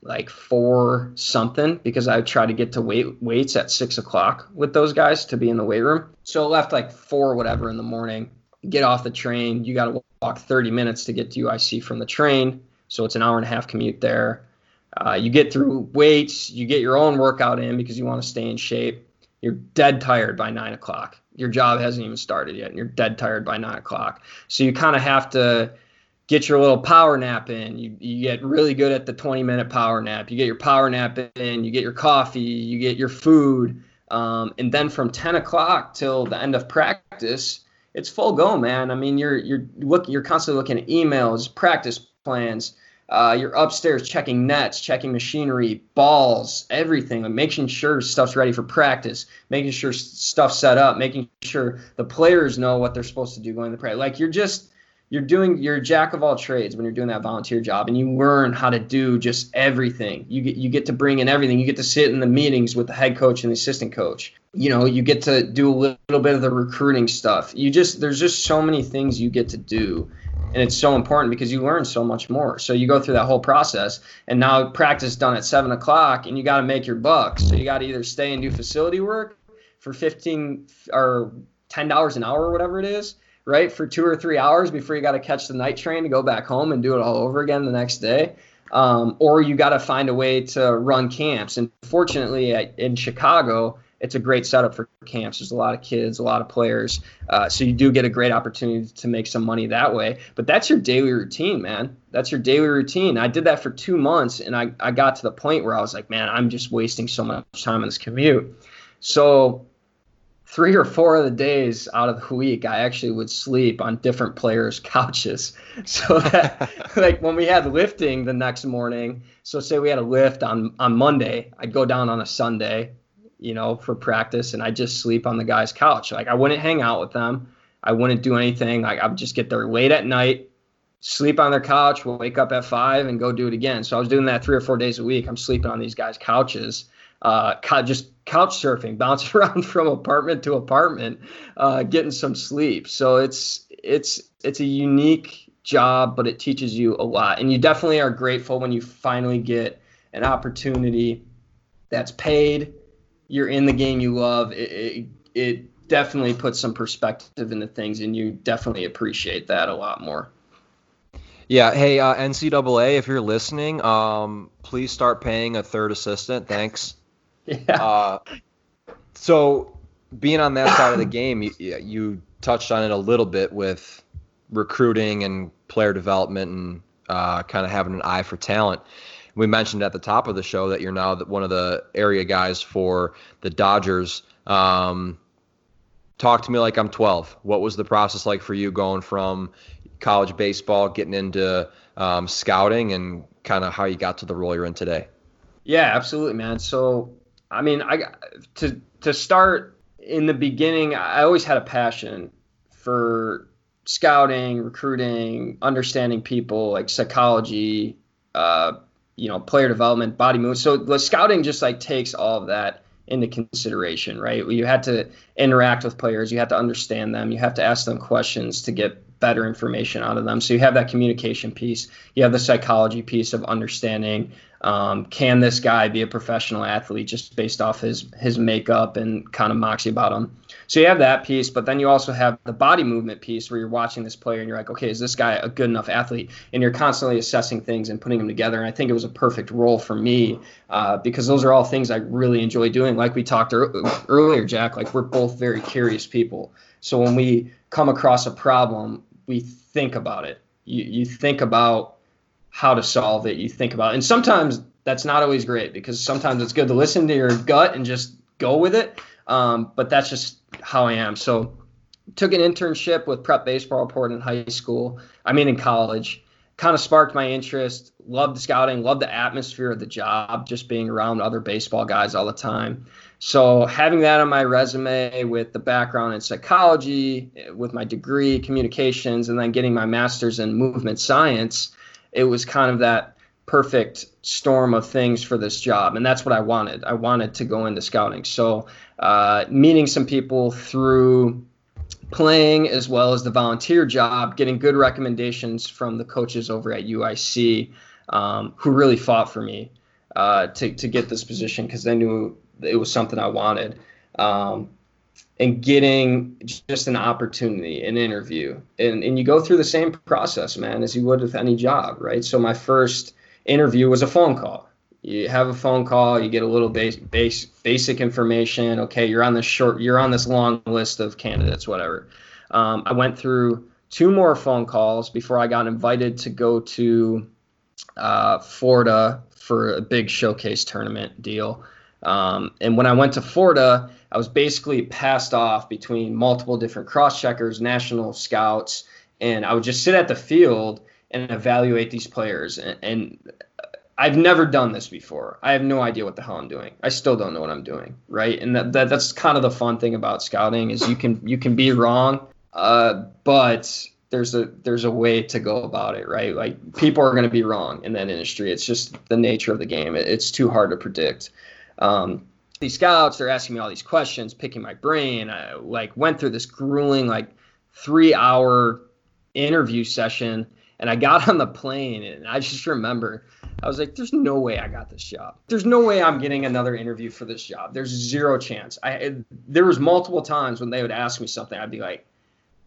like four something because I tried to get to weight weights at six o'clock with those guys to be in the weight room. So it left like four whatever in the morning. Get off the train. You got to walk 30 minutes to get to UIC from the train. So it's an hour and a half commute there. Uh, you get through weights. You get your own workout in because you want to stay in shape. You're dead tired by nine o'clock your job hasn't even started yet and you're dead tired by nine o'clock. So you kind of have to get your little power nap in. You, you get really good at the 20 minute power nap. You get your power nap in, you get your coffee, you get your food. Um, and then from 10 o'clock till the end of practice, it's full go, man. I mean, you're, you're look, you're constantly looking at emails, practice plans, Uh, you're upstairs checking nets, checking machinery, balls, everything, like making sure stuff's ready for practice, making sure stuff's set up, making sure the players know what they're supposed to do going to practice. Like you're just you're doing you're jack of all trades when you're doing that volunteer job and you learn how to do just everything. You get you get to bring in everything. You get to sit in the meetings with the head coach and the assistant coach. You know you get to do a little bit of the recruiting stuff. You just there's just so many things you get to do and it's so important because you learn so much more so you go through that whole process and now practice done at seven o'clock and you got to make your bucks so you got to either stay and do facility work for 15 or $10 an hour or whatever it is right, for two or three hours before you got to catch the night train to go back home and do it all over again the next day. Um, or you got to find a way to run camps. And fortunately, in Chicago, it's a great setup for camps. There's a lot of kids, a lot of players, uh, so you do get a great opportunity to make some money that way. But that's your daily routine, man. That's your daily routine. I did that for two months, and I, I got to the point where I was like, man, I'm just wasting so much time on this commute. So three or four of the days out of the week, I actually would sleep on different players' couches. So that, like when we had lifting the next morning, so say we had a lift on on Monday, I'd go down on a Sunday, you know, for practice, and I'd just sleep on the guy's couch. Like I wouldn't hang out with them, I wouldn't do anything. Like I would just get there late at night. Sleep on their couch, wake up at five, and go do it again. So I was doing that three or four days a week. I'm sleeping on these guys' couches, uh, just couch surfing, bouncing around from apartment to apartment, uh, getting some sleep. So it's it's it's a unique job, but it teaches you a lot, and you definitely are grateful when you finally get an opportunity that's paid. You're in the game you love. It, it, it definitely puts some perspective into things, and you definitely appreciate that a lot more. Yeah. Hey, uh, NCAA, if you're listening, um, please start paying a third assistant. Thanks. Yeah. Uh, so being on that side of the game, you, you touched on it a little bit with recruiting and player development and uh, kind of having an eye for talent. We mentioned at the top of the show that you're now one of the area guys for the Dodgers. Um, talk to me like I'm 12. What was the process like for you going from college baseball, getting into um, scouting, and kind of how you got to the role you're in today? Yeah, absolutely, man. So I mean, I to to start in the beginning, I always had a passion for scouting, recruiting, understanding people, like psychology, uh, you know, player development, body movement. So the scouting just like takes all of that into consideration, right? You had to interact with players, you have to understand them, you have to ask them questions to get better information out of them. So you have that communication piece, you have the psychology piece of understanding um, can this guy be a professional athlete just based off his his makeup and kind of moxie about him? So you have that piece, but then you also have the body movement piece where you're watching this player and you're like, okay, is this guy a good enough athlete? And you're constantly assessing things and putting them together. And I think it was a perfect role for me uh, because those are all things I really enjoy doing. Like we talked er- earlier, Jack, like we're both very curious people. So when we come across a problem, we think about it. You, you think about how to solve it. You think about it. And sometimes that's not always great because sometimes it's good to listen to your gut and just go with it. Um, but that's just how I am. So took an internship with Prep Baseball Report in high school. I mean, in college. Kind of sparked my interest. Loved scouting. Loved the atmosphere of the job. Just being around other baseball guys all the time. So having that on my resume with the background in psychology, with my degree, communications, and then getting my master's in movement science, it was kind of that perfect storm of things for this job and that's what i wanted i wanted to go into scouting so uh, meeting some people through playing as well as the volunteer job getting good recommendations from the coaches over at uic um, who really fought for me uh, to, to get this position because they knew it was something i wanted um, and getting just an opportunity, an interview. And, and you go through the same process, man, as you would with any job, right? So my first interview was a phone call. You have a phone call, you get a little base, base, basic information. Okay, you're on this short, you're on this long list of candidates, whatever. Um, I went through two more phone calls before I got invited to go to uh, Florida for a big showcase tournament deal. Um, and when I went to Florida, I was basically passed off between multiple different cross checkers, national scouts, and I would just sit at the field and evaluate these players. And, and I've never done this before. I have no idea what the hell I'm doing. I still don't know what I'm doing, right? And that, that that's kind of the fun thing about scouting is you can you can be wrong, uh, but there's a there's a way to go about it, right? Like people are going to be wrong in that industry. It's just the nature of the game. It, it's too hard to predict. Um, these scouts, they're asking me all these questions, picking my brain. I like went through this grueling like three hour interview session, and I got on the plane, and I just remember I was like, "There's no way I got this job. There's no way I'm getting another interview for this job. There's zero chance." I there was multiple times when they would ask me something, I'd be like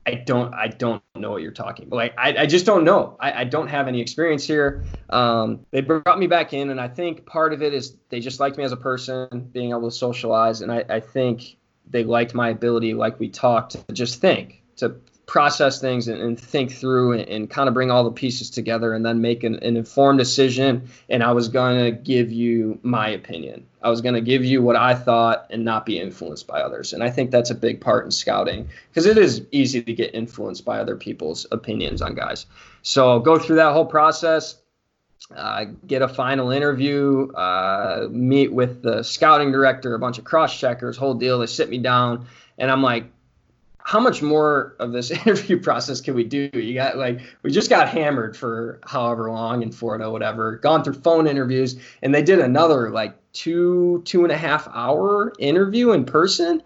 I don't I don't know what you're talking about. Like I, I just don't know. I, I don't have any experience here. Um, they brought me back in, and I think part of it is they just liked me as a person, being able to socialize, and I, I think they liked my ability, like we talked, to just think, to process things and, and think through and, and, kind of bring all the pieces together and then make an, an informed decision. And I was going to give you my opinion. I was going to give you what I thought and not be influenced by others. And I think that's a big part in scouting because it is easy to get influenced by other people's opinions on guys. So go through that whole process. Uh, get a final interview, uh, meet with the scouting director, a bunch of cross checkers, whole deal. They sit me down, and I'm like, how much more of this interview process can we do? You got like we just got hammered for however long in Florida, whatever. Gone through phone interviews, and they did another like two two and a half hour interview in person,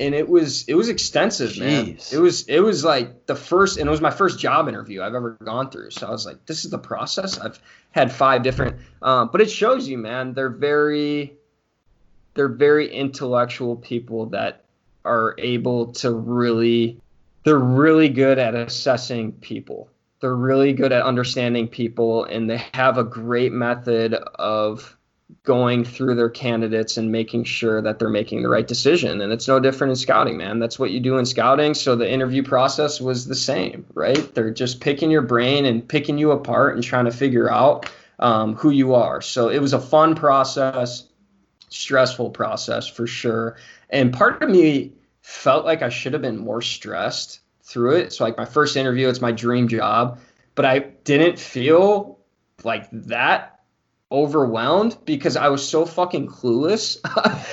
and it was it was extensive, Jeez. man. It was it was like the first, and it was my first job interview I've ever gone through. So I was like, this is the process. I've had five different, um, but it shows you, man. They're very they're very intellectual people that are able to really they're really good at assessing people. They're really good at understanding people and they have a great method of going through their candidates and making sure that they're making the right decision. And it's no different in scouting, man. That's what you do in scouting. So the interview process was the same, right? They're just picking your brain and picking you apart and trying to figure out um, who you are. So it was a fun process, stressful process for sure. And part of me felt like I should have been more stressed through it. So like my first interview, it's my dream job, but I didn't feel like that overwhelmed because I was so fucking clueless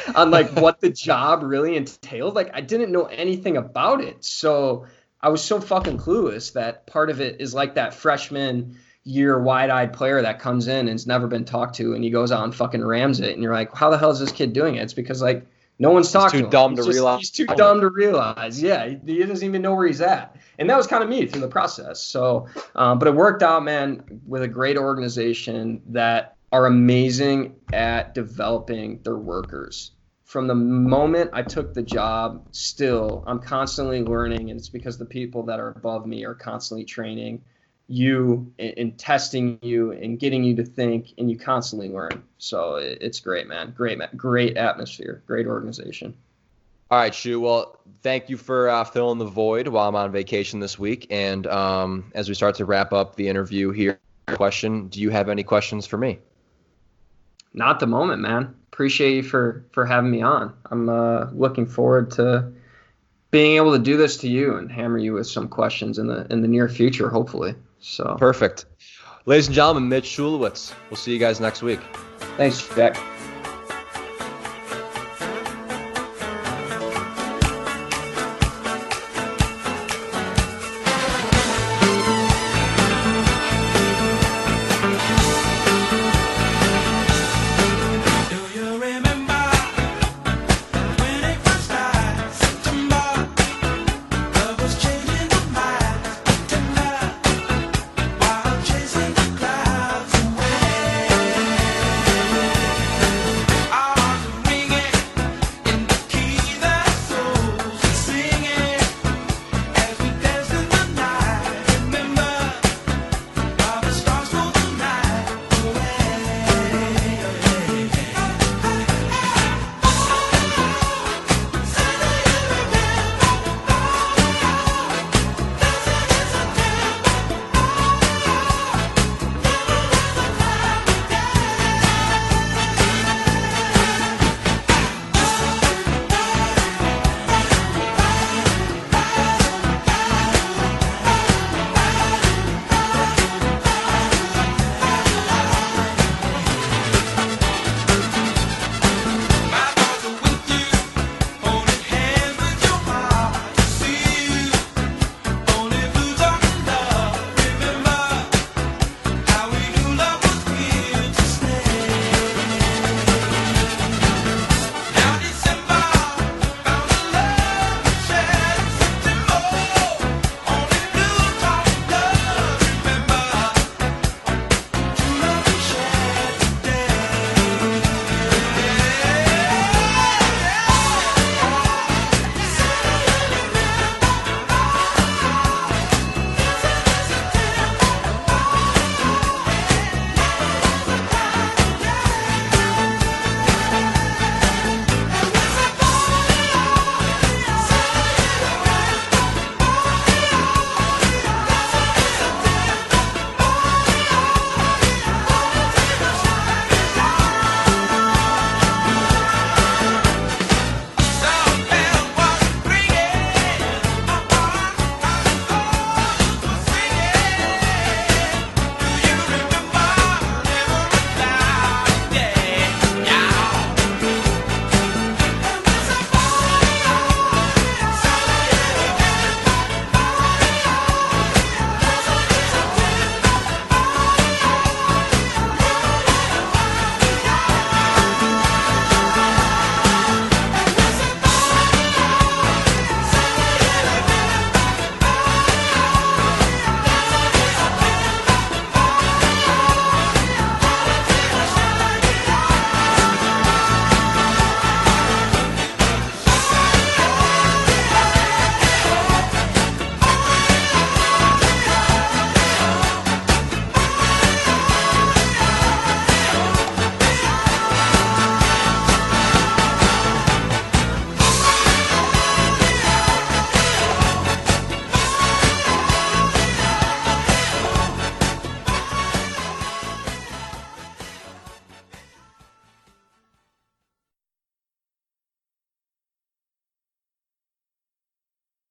on like what the job really entailed. Like I didn't know anything about it. So I was so fucking clueless that part of it is like that freshman year wide-eyed player that comes in and's never been talked to and he goes out and fucking rams it and you're like how the hell is this kid doing it it's because like no one's talking. He's too dumb to, realize. He's too dumb to realize. Yeah, he, he, doesn't even know where he's at. And that was kind of me through the process. So, um, but it worked out, man, with a great organization that are amazing at developing their workers. From the moment I took the job, still I'm constantly learning, and it's because the people that are above me are constantly training you and, testing you and getting you to think and you constantly learn. So it's great man. Great great atmosphere. Great organization. All right shu. Well thank you for uh, filling the void while i'm on vacation this week. And um, as we start to wrap up the interview here question do you have any questions for me? Not the moment man. Appreciate you for for having me on. I'm uh, looking forward to being able to do this to you and hammer you with some questions in the in the near future hopefully so perfect. Ladies and gentlemen, Mitch Shulowitz. We'll see you guys next week. Thanks, Jack.